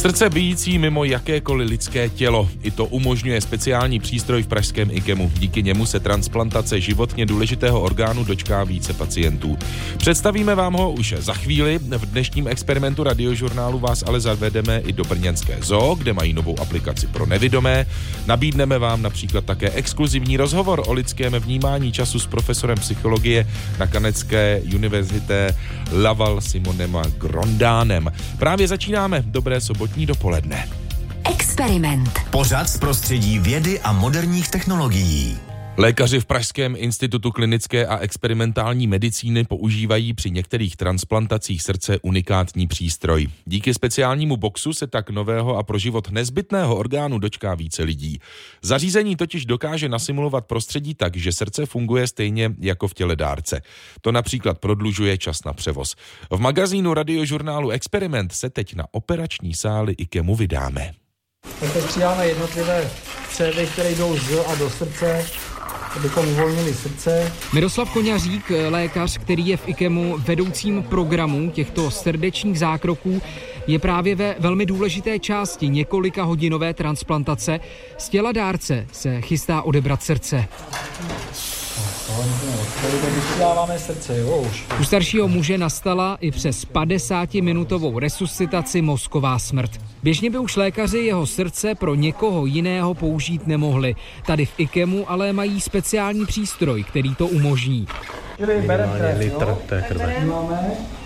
Srdce bijící mimo jakékoliv lidské tělo. I to umožňuje speciální přístroj v pražském IKEMu. Díky němu se transplantace životně důležitého orgánu dočká více pacientů. Představíme vám ho už za chvíli. V dnešním experimentu radiožurnálu vás ale zavedeme i do Brněnské zoo, kde mají novou aplikaci pro nevidomé. Nabídneme vám například také exkluzivní rozhovor o lidském vnímání času s profesorem psychologie na Kanecké univerzité Laval Simonem Grondánem. Právě začínáme. Dobré sobotní dopoledne. Experiment. Pořad z prostředí vědy a moderních technologií. Lékaři v Pražském institutu klinické a experimentální medicíny používají při některých transplantacích srdce unikátní přístroj. Díky speciálnímu boxu se tak nového a pro život nezbytného orgánu dočká více lidí. Zařízení totiž dokáže nasimulovat prostředí tak, že srdce funguje stejně jako v těle dárce. To například prodlužuje čas na převoz. V magazínu radiožurnálu Experiment se teď na operační sály IKEMu vydáme. teď přidáme jednotlivé cévy, které jdou z a do srdce abychom uvolnili srdce. Miroslav Koňařík, lékař, který je v IKEMu vedoucím programu těchto srdečních zákroků, je právě ve velmi důležité části několika hodinové transplantace. Z těla dárce se chystá odebrat srdce. Srdce, jo, už. U staršího muže nastala i přes 50-minutovou resuscitaci mozková smrt. Běžně by už lékaři jeho srdce pro někoho jiného použít nemohli. Tady v IKEMu ale mají speciální přístroj, který to umožní. litr té krve.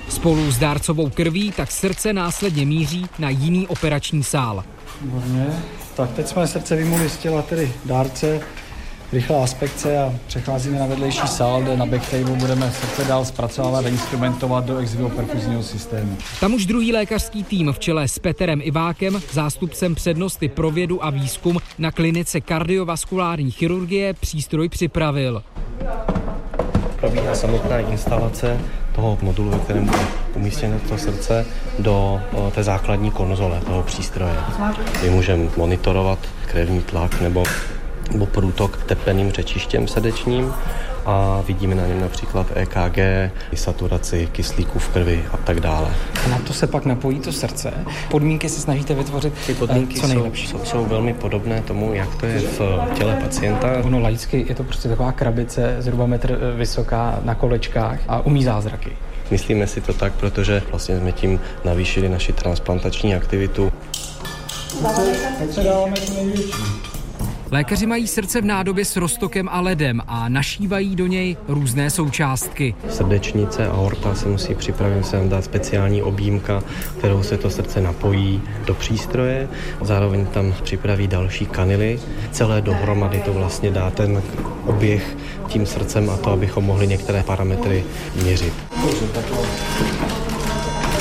Spolu s dárcovou krví tak srdce následně míří na jiný operační sál. Tak teď jsme srdce vymuli z těla tedy dárce, rychlá aspekce a přecházíme na vedlejší sál, kde na backtable budeme srdce dál zpracovávat a instrumentovat do exivio perfuzního systému. Tam už druhý lékařský tým v čele s Peterem Ivákem, zástupcem přednosti pro vědu a výzkum na klinice kardiovaskulární chirurgie, přístroj připravil. Probíhá samotná instalace toho modulu, ve kterém bude umístěno to srdce, do té základní konzole toho přístroje. My můžeme monitorovat krevní tlak nebo nebo průtok tepeným řečištěm srdečním a vidíme na něm například EKG, saturaci kyslíku v krvi a tak dále. A na to se pak napojí to srdce. Podmínky se snažíte vytvořit Ty eh, podmínky co nejlepší. Jsou, jsou, jsou velmi podobné tomu, jak to je v těle pacienta. Ono laicky je to prostě taková krabice zhruba metr eh, vysoká na kolečkách a umí zázraky. Myslíme si to tak, protože vlastně jsme tím navýšili naši transplantační aktivitu. Teď se dáváme největší. Lékaři mají srdce v nádobě s roztokem a ledem a našívají do něj různé součástky. Srdečnice a aorta se musí připravit, se dá speciální objímka, kterou se to srdce napojí do přístroje. Zároveň tam připraví další kanily. Celé dohromady to vlastně dá ten oběh tím srdcem a to, abychom mohli některé parametry měřit.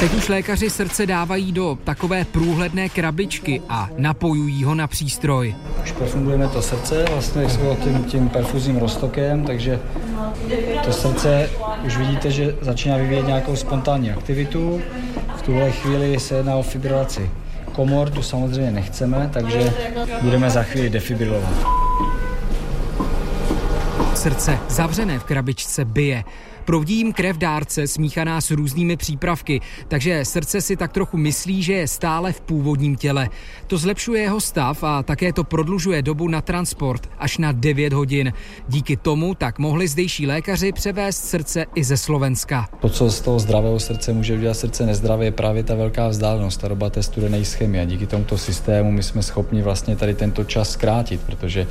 Teď už lékaři srdce dávají do takové průhledné krabičky a napojují ho na přístroj. Už perfungujeme to srdce vlastně tím, tím perfuzním roztokem, takže to srdce už vidíte, že začíná vyvíjet nějakou spontánní aktivitu. V tuhle chvíli se jedná o fibrilaci komor, tu samozřejmě nechceme, takže budeme za chvíli defibrilovat. Srdce zavřené v krabičce bije. Proudí jim krev dárce smíchaná s různými přípravky, takže srdce si tak trochu myslí, že je stále v původním těle. To zlepšuje jeho stav a také to prodlužuje dobu na transport až na 9 hodin. Díky tomu tak mohli zdejší lékaři převést srdce i ze Slovenska. To, co z toho zdravého srdce může udělat srdce nezdravé, je právě ta velká vzdálenost, ta doba té studené díky tomuto systému my jsme schopni vlastně tady tento čas zkrátit, protože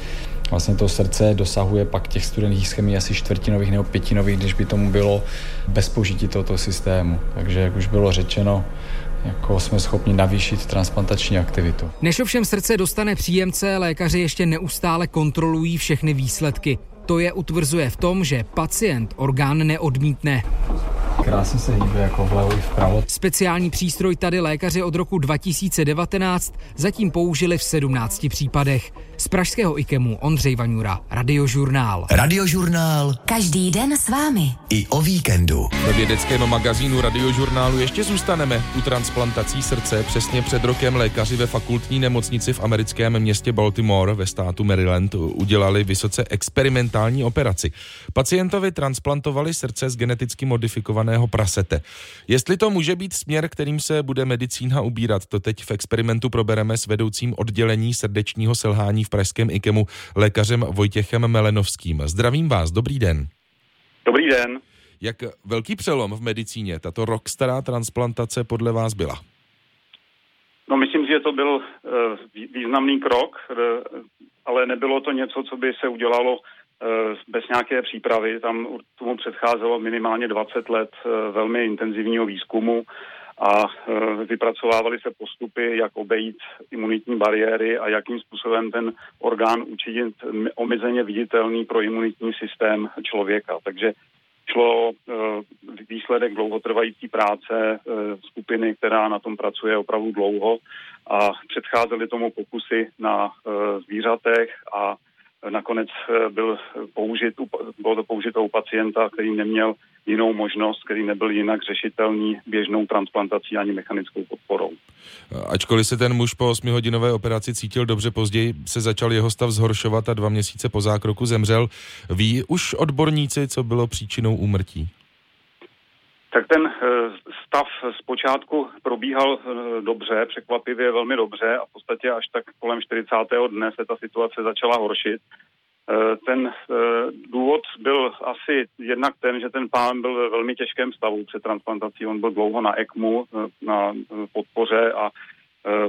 vlastně to srdce dosahuje pak těch studených chemii asi čtvrtinových nebo pětinových, když by tomu bylo bez použití tohoto systému. Takže jak už bylo řečeno, jako jsme schopni navýšit transplantační aktivitu. Než ovšem srdce dostane příjemce, lékaři ještě neustále kontrolují všechny výsledky. To je utvrzuje v tom, že pacient orgán neodmítne. Krásně se hýbe jako vlevo i vpravo. Speciální přístroj tady lékaři od roku 2019 zatím použili v 17 případech. Z pražského IKEMu Ondřej Vaňura, Radiožurnál. Radiožurnál. Každý den s vámi. I o víkendu. Ve vědeckém magazínu Radiožurnálu ještě zůstaneme u transplantací srdce. Přesně před rokem lékaři ve fakultní nemocnici v americkém městě Baltimore ve státu Maryland udělali vysoce experimentální operaci. Pacientovi transplantovali srdce z geneticky modifikované imunizovaného prasete. Jestli to může být směr, kterým se bude medicína ubírat, to teď v experimentu probereme s vedoucím oddělení srdečního selhání v pražském IKEMu lékařem Vojtěchem Melenovským. Zdravím vás, dobrý den. Dobrý den. Jak velký přelom v medicíně tato rok stará transplantace podle vás byla? No myslím, že to byl uh, významný krok, uh, ale nebylo to něco, co by se udělalo bez nějaké přípravy. Tam tomu předcházelo minimálně 20 let velmi intenzivního výzkumu a vypracovávaly se postupy, jak obejít imunitní bariéry a jakým způsobem ten orgán učinit omezeně viditelný pro imunitní systém člověka. Takže šlo výsledek dlouhotrvající práce skupiny, která na tom pracuje opravdu dlouho a předcházely tomu pokusy na zvířatech a nakonec byl použit, bylo to použito u pacienta, který neměl jinou možnost, který nebyl jinak řešitelný běžnou transplantací ani mechanickou podporou. Ačkoliv se ten muž po 8-hodinové operaci cítil dobře, později se začal jeho stav zhoršovat a dva měsíce po zákroku zemřel. Ví už odborníci, co bylo příčinou úmrtí? Tak ten eh, stav zpočátku probíhal eh, dobře, překvapivě velmi dobře a v podstatě až tak kolem 40. dne se ta situace začala horšit. Eh, ten důvod byl asi jednak ten, že ten pán byl ve velmi těžkém stavu před transplantací. On byl dlouho na ECMu, na podpoře a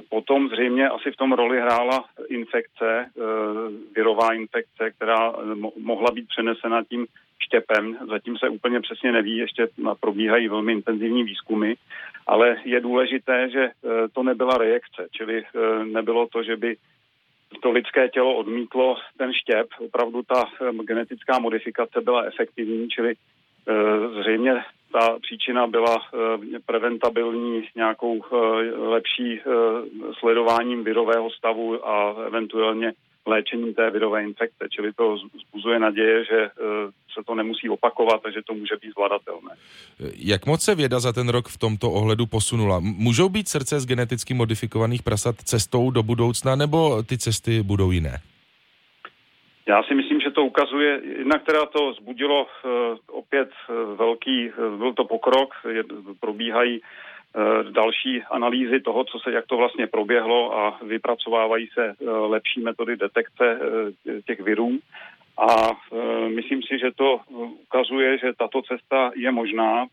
Potom zřejmě asi v tom roli hrála infekce, virová infekce, která mohla být přenesena tím štěpem. Zatím se úplně přesně neví, ještě probíhají velmi intenzivní výzkumy, ale je důležité, že eh, to nebyla reakce, čili eh, nebylo to, že by to lidské tělo odmítlo ten štěp. Opravdu ta eh, genetická modifikace byla efektivní, čili zřejmě ta příčina byla preventabilní nějakou lepší sledováním virového stavu a eventuálně léčením té virové infekce. Čili to zbuzuje naděje, že se to nemusí opakovat, takže to může být zvladatelné. Jak moc se věda za ten rok v tomto ohledu posunula? Můžou být srdce z geneticky modifikovaných prasat cestou do budoucna, nebo ty cesty budou jiné? Já si myslím, že to ukazuje, jednak teda to zbudilo uh, opět uh, velký, uh, byl to pokrok, je, probíhají další analýzy toho, co se, jak to vlastně proběhlo a vypracovávají se lepší metody detekce těch virů. A e, myslím si, že to ukazuje, že tato cesta je možná.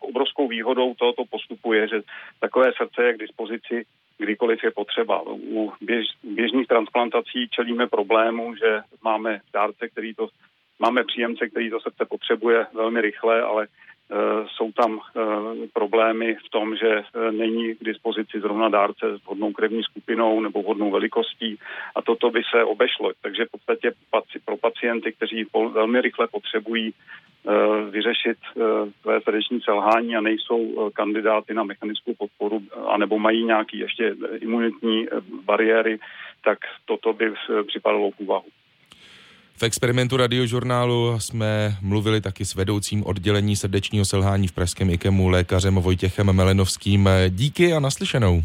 Obrovskou výhodou tohoto postupu je, že takové srdce je k dispozici kdykoliv je potřeba. U běž, běžných transplantací čelíme problému, že máme dárce, který to, máme příjemce, který to srdce potřebuje velmi rychle, ale jsou tam eh, problémy v tom, že eh, není k dispozici zrovna dárce s vhodnou krevní skupinou nebo vhodnou velikostí a toto by se obešlo. Takže v podstatě pro pacienty, kteří velmi rychle potřebují vyřešit své srdeční selhání a nejsou kandidáty na mechanickou podporu, anebo mají nějaký ještě imunitní bariéry, tak toto by připadalo v úvahu. V experimentu radiožurnálu jsme mluvili taky s vedoucím oddělení srdečního selhání v Pražském IKEMu lékařem Vojtěchem Melenovským. Díky a naslyšenou.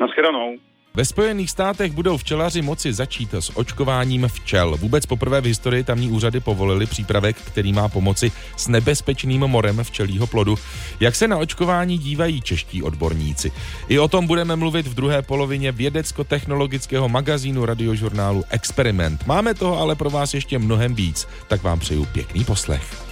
Naschledanou. Ve Spojených státech budou včelaři moci začít s očkováním včel. Vůbec poprvé v historii tamní úřady povolili přípravek, který má pomoci s nebezpečným morem včelího plodu. Jak se na očkování dívají čeští odborníci? I o tom budeme mluvit v druhé polovině vědecko-technologického magazínu radiožurnálu Experiment. Máme toho ale pro vás ještě mnohem víc, tak vám přeju pěkný poslech.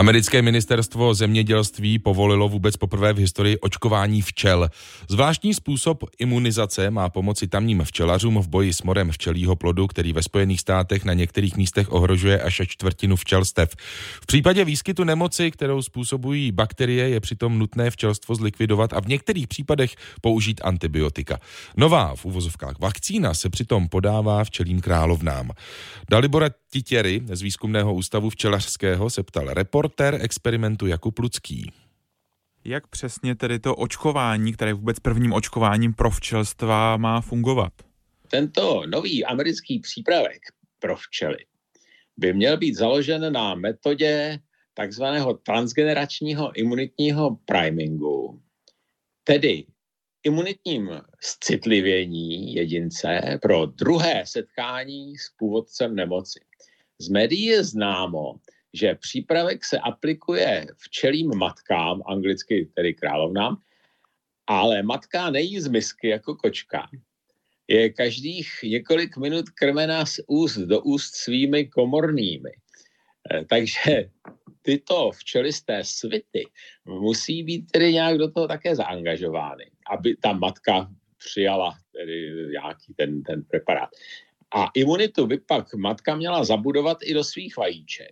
Americké ministerstvo zemědělství povolilo vůbec poprvé v historii očkování včel. Zvláštní způsob imunizace má pomoci tamním včelařům v boji s morem včelího plodu, který ve Spojených státech na některých místech ohrožuje až čtvrtinu včelstev. V případě výskytu nemoci, kterou způsobují bakterie, je přitom nutné včelstvo zlikvidovat a v některých případech použít antibiotika. Nová v uvozovkách vakcína se přitom podává včelím královnám. Dalibora Titěry z výzkumného ústavu včelařského se ptal reportér experimentu Jakub Lucký. Jak přesně tedy to očkování, které je vůbec prvním očkováním pro včelstva, má fungovat? Tento nový americký přípravek pro včely by měl být založen na metodě takzvaného transgeneračního imunitního primingu, tedy imunitním citlivění jedince pro druhé setkání s původcem nemoci. Z médií je známo, že přípravek se aplikuje včelým matkám, anglicky tedy královnám, ale matka nejí z misky jako kočka. Je každých několik minut krmená z úst do úst svými komornými. Eh, takže tyto včelisté svity musí být tedy nějak do toho také zaangažovány, aby ta matka přijala tedy nějaký ten, ten preparát. A imunitu by pak matka měla zabudovat i do svých vajíček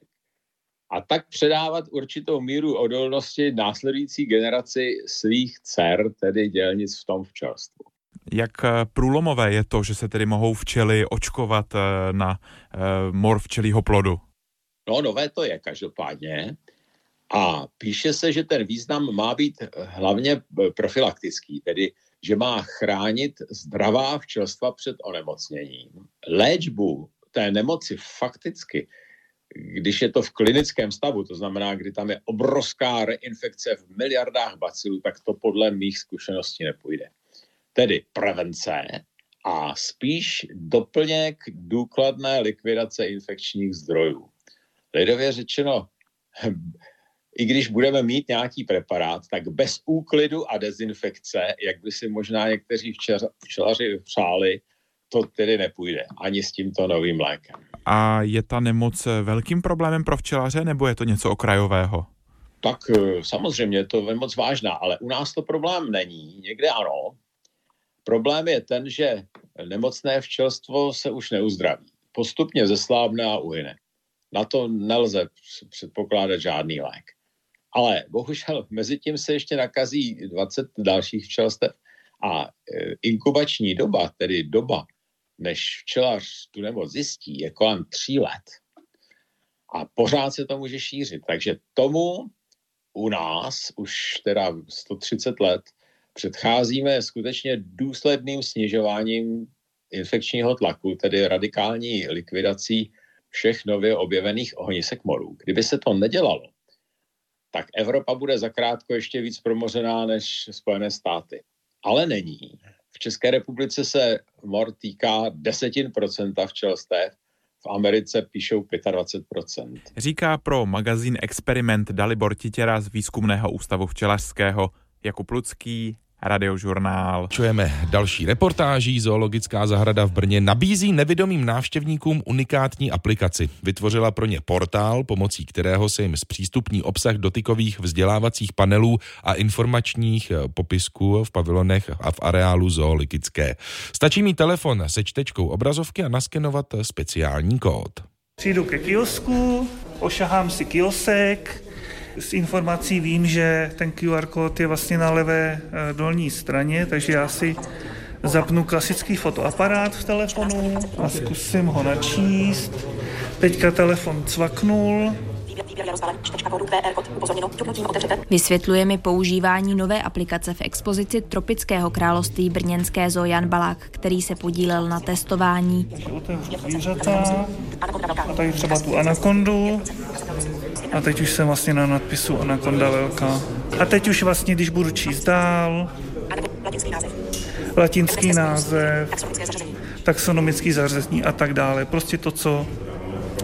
a tak předávat určitou míru odolnosti následující generaci svých dcer, tedy dělnic v tom včelstvu. Jak eh, průlomové je to, že se tedy mohou včely očkovat eh, na eh, mor včelího plodu? No, nové to je každopádně. A píše se, že ten význam má být hlavně profilaktický, tedy že má chránit zdravá včelstva před onemocněním. Léčbu té nemoci fakticky, když je to v klinickém stavu, to znamená, kdy tam je obrovská reinfekce v miliardách bacilů, tak to podle mých zkušeností nepůjde. Tedy prevence a spíš doplněk důkladné likvidace infekčních zdrojů. Lidově řečeno, i když budeme mít nějaký preparát, tak bez úklidu a dezinfekce, jak by si možná někteří včelaři přáli, to tedy nepůjde ani s tímto novým lékem. A je ta nemoc velkým problémem pro včelaře, nebo je to něco okrajového? Tak eh, samozřejmě je to nemoc vážná, ale u nás to problém není. Někde ano. Problém je ten, že nemocné včelstvo se už neuzdraví. Postupně zeslábne a uhyne. Na to nelze předpokládat žádný lék. Ale bohužel mezi tím se ještě nakazí 20 dalších včelstev a e, inkubační doba, tedy doba, než včelař tu nemoc zjistí, je kolem tří let. A pořád se to může šířit. Takže tomu u nás už teda 130 let předcházíme skutečně důsledným snižováním infekčního tlaku, tedy radikální likvidací všech nově objevených ohnisek morů. Kdyby se to nedělalo, tak Evropa bude zakrátko ještě víc promořená než Spojené státy. Ale není. V České republice se mor týká desetin procenta včelstev, v Americe píšou 25%. Říká pro magazín Experiment Dalibor Titěra z Výzkumného ústavu včelařského Jakub Lucký, Radiožurnál. Čujeme další reportáží. Zoologická zahrada v Brně nabízí nevědomým návštěvníkům unikátní aplikaci. Vytvořila pro ně portál, pomocí kterého se jim zpřístupní obsah dotykových vzdělávacích panelů a informačních eh, popisků v pavilonech a v areálu zoologické. Stačí mít telefon se čtečkou obrazovky a naskenovat speciální kód. Přijdu ke kiosku, ošahám si kiosek, z informací vím, že ten QR kód je vlastně na levé eh, dolní straně, takže já si zapnu klasický fotoaparát v telefonu a zkusím ho načíst. Teďka telefon cvaknul, Vysvětluje mi používání nové aplikace v expozici Tropického království brněnské Zo Jan Balák, který se podílel na testování. Zvířata, a tady třeba tu anakondu, a teď už jsem vlastně na nadpisu Anakonda velká. A teď už vlastně, když budu číst dál, latinský název, taxonomický zařazení a tak dále. Prostě to, co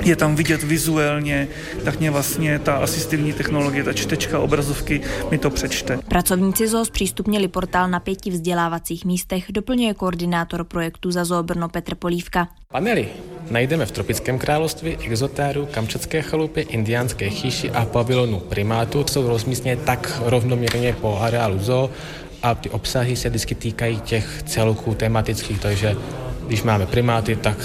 je tam vidět vizuálně, tak mě vlastně ta asistivní technologie, ta čtečka obrazovky mi to přečte. Pracovníci ZOO zpřístupnili portál na pěti vzdělávacích místech, doplňuje koordinátor projektu za ZOO Brno Petr Polívka. Panely najdeme v tropickém království, exotéru, kamčatské chalupě, indiánské chýši a pavilonu primátů. Jsou rozmístěné tak rovnoměrně po areálu zoo a ty obsahy se vždycky týkají těch celků tematických, takže když máme primáty, tak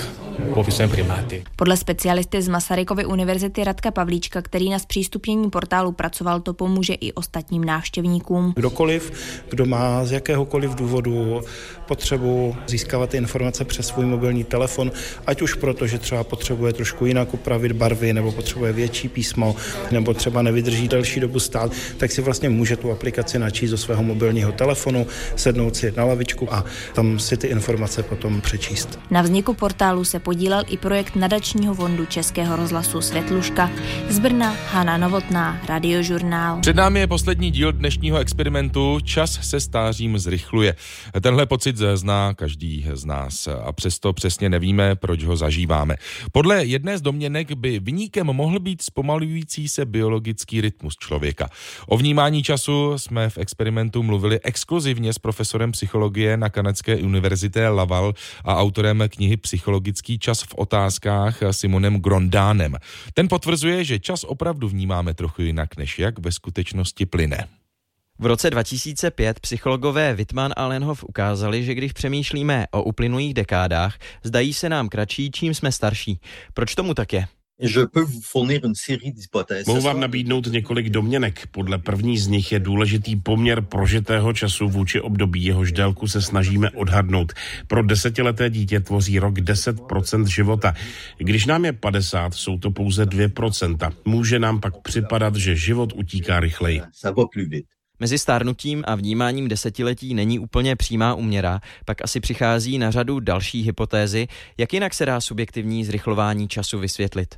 primáty. Podle specialisty z Masarykovy univerzity Radka Pavlíčka, který na zpřístupnění portálu pracoval, to pomůže i ostatním návštěvníkům. Kdokoliv, kdo má z jakéhokoliv důvodu potřebu získávat ty informace přes svůj mobilní telefon, ať už proto, že třeba potřebuje trošku jinak upravit barvy, nebo potřebuje větší písmo, nebo třeba nevydrží delší dobu stát, tak si vlastně může tu aplikaci načíst do svého mobilního telefonu, sednout si na lavičku a tam si ty informace potom přečíst. Na vzniku portálu se podílel i projekt nadačního fondu Českého rozhlasu Světluška. Z Brna Hana Novotná, Radiožurnál. Před námi je poslední díl dnešního experimentu Čas se stářím zrychluje. Tenhle pocit zná každý z nás a přesto přesně nevíme, proč ho zažíváme. Podle jedné z domněnek by vyníkem mohl být zpomalující se biologický rytmus člověka. O vnímání času jsme v experimentu mluvili exkluzivně s profesorem psychologie na kanadské univerzitě Laval a autorem knihy Psychologický čas v otázkách Simonem Grondánem. Ten potvrzuje, že čas opravdu vnímáme trochu jinak, než jak ve skutečnosti plyne. V roce 2005 psychologové Wittmann a Lenhoff ukázali, že když přemýšlíme o uplynulých dekádách, zdají se nám kratší, čím jsme starší. Proč tomu tak je? Mohu vám nabídnout několik domněnek. Podle první z nich je důležitý poměr prožitého času vůči období, jehož délku se snažíme odhadnout. Pro desetileté dítě tvoří rok 10% života. Když nám je 50, jsou to pouze 2%. Může nám pak připadat, že život utíká rychleji. Mezi stárnutím a vnímáním desetiletí není úplně přímá uměra, pak asi přichází na řadu další hypotézy, jak jinak se dá subjektivní zrychlování času vysvětlit.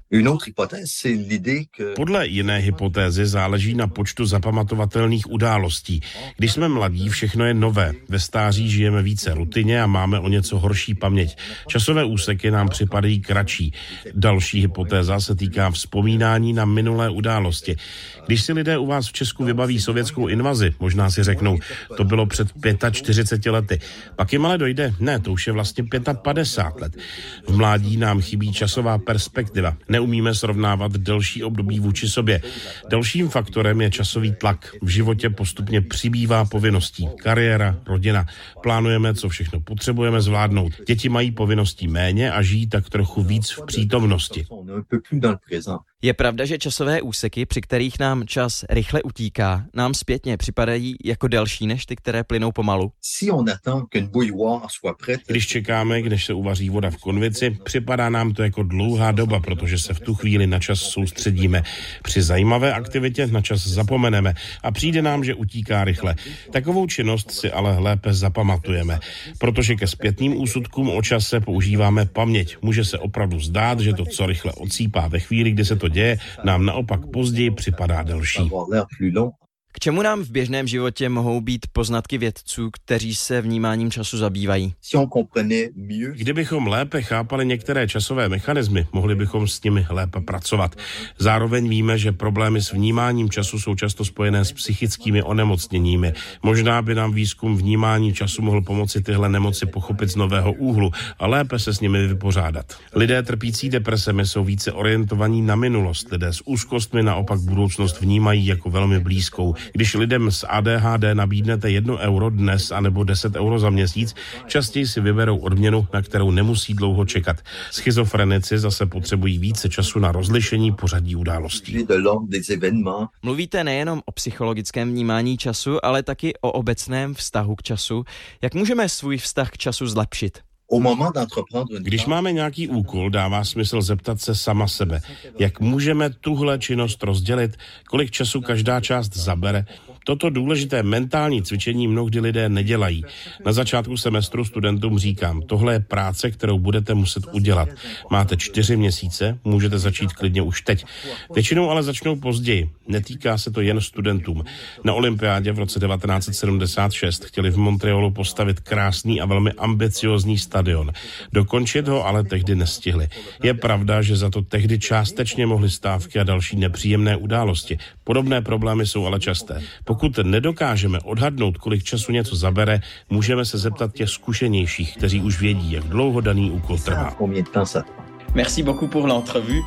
Podle jiné hypotézy záleží na počtu zapamatovatelných událostí. Když jsme mladí, všechno je nové. Ve stáří žijeme více rutině a máme o něco horší paměť. Časové úseky nám připadají kratší. Další hypotéza se týká vzpomínání na minulé události. Když si lidé u vás v Česku vybaví sovětskou invazi, možná si řeknou, to bylo před 45 lety. Pak jim ale dojde, ne, to už je vlastně 55 let. V mládí nám chybí časová perspektiva. Neumíme srovnávat delší období vůči sobě. Dalším faktorem je časový tlak. V životě postupně přibývá povinností. Kariéra, rodina. Plánujeme, co všechno potřebujeme zvládnout. Děti mají povinností méně a žijí tak trochu víc v přítomnosti. Je pravda, že časové úseky, při kterých nám čas rychle utíká, nám zpětně připadají jako delší než ty, které plynou pomalu? Když čekáme, když se uvaří voda v konvici, připadá nám to jako dlouhá doba, protože se v tu chvíli na čas soustředíme. Při zajímavé aktivitě na čas zapomeneme a přijde nám, že utíká rychle. Takovou činnost si ale lépe zapamatujeme, protože ke zpětným úsudkům o čase používáme paměť. Může se opravdu zdát, že to, co rychle odsýpá ve chvíli, kdy se to děje, nám naopak později připadá dans. Avoir l'air plus long. Čemu nám v běžném životě mohou být poznatky vědců, kteří se vnímáním času zabývají? Kdybychom lépe chápali některé časové mechanismy, mohli bychom s nimi lépe pracovat. Zároveň víme, že problémy s vnímáním času jsou často spojené s psychickými onemocněními. Možná by nám výzkum vnímání času mohl pomoci tyhle nemoci pochopit z nového úhlu a lépe se s nimi vypořádat. Lidé trpící depresemi jsou více orientovaní na minulost. Lidé s úzkostmi naopak budoucnost vnímají jako velmi blízkou. Když lidem s ADHD nabídnete 1 euro dnes anebo 10 euro za měsíc, častěji si vyberou odměnu, na kterou nemusí dlouho čekat. Schizofrenici zase potřebují více času na rozlišení pořadí událostí. Mluvíte nejenom o psychologickém vnímání času, ale taky o obecném vztahu k času. Jak můžeme svůj vztah k času zlepšit? Když máme nějaký úkol, dává smysl zeptat se sama sebe, jak můžeme tuhle činnost rozdělit, kolik času každá část zabere, Toto důležité mentální cvičení mnohdy lidé nedělají. Na začátku semestru studentům říkám, tohle je práce, kterou budete muset udělat. Máte čtyři měsíce, můžete začít klidně už teď. Většinou ale začnou později. Netýká se to jen studentům. Na olympiádě v roce 1976 chtěli v Montrealu postavit krásný a velmi ambiciozní stadion. Dokončit ho ale tehdy nestihli. Je pravda, že za to tehdy částečně mohly stávky a další nepříjemné události. Podobné problémy jsou ale časté. Pokud nedokážeme odhadnout, kolik času něco zabere, můžeme se zeptat těch zkušenějších, kteří už vědí, jak dlouho daný úkol trvá. Merci beaucoup pour l'entrevue.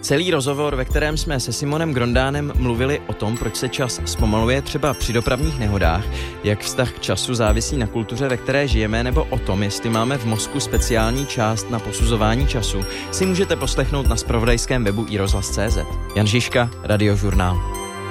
Celý rozhovor, ve kterém jsme se Simonem Grondánem mluvili o tom, proč se čas zpomaluje třeba při dopravních nehodách, jak vztah k času závisí na kultuře, ve které žijeme, nebo o tom, jestli máme v mozku speciální část na posuzování času, si můžete poslechnout na spravodajském webu iRozhlas.cz. Jan Žižka, Radiožurnál.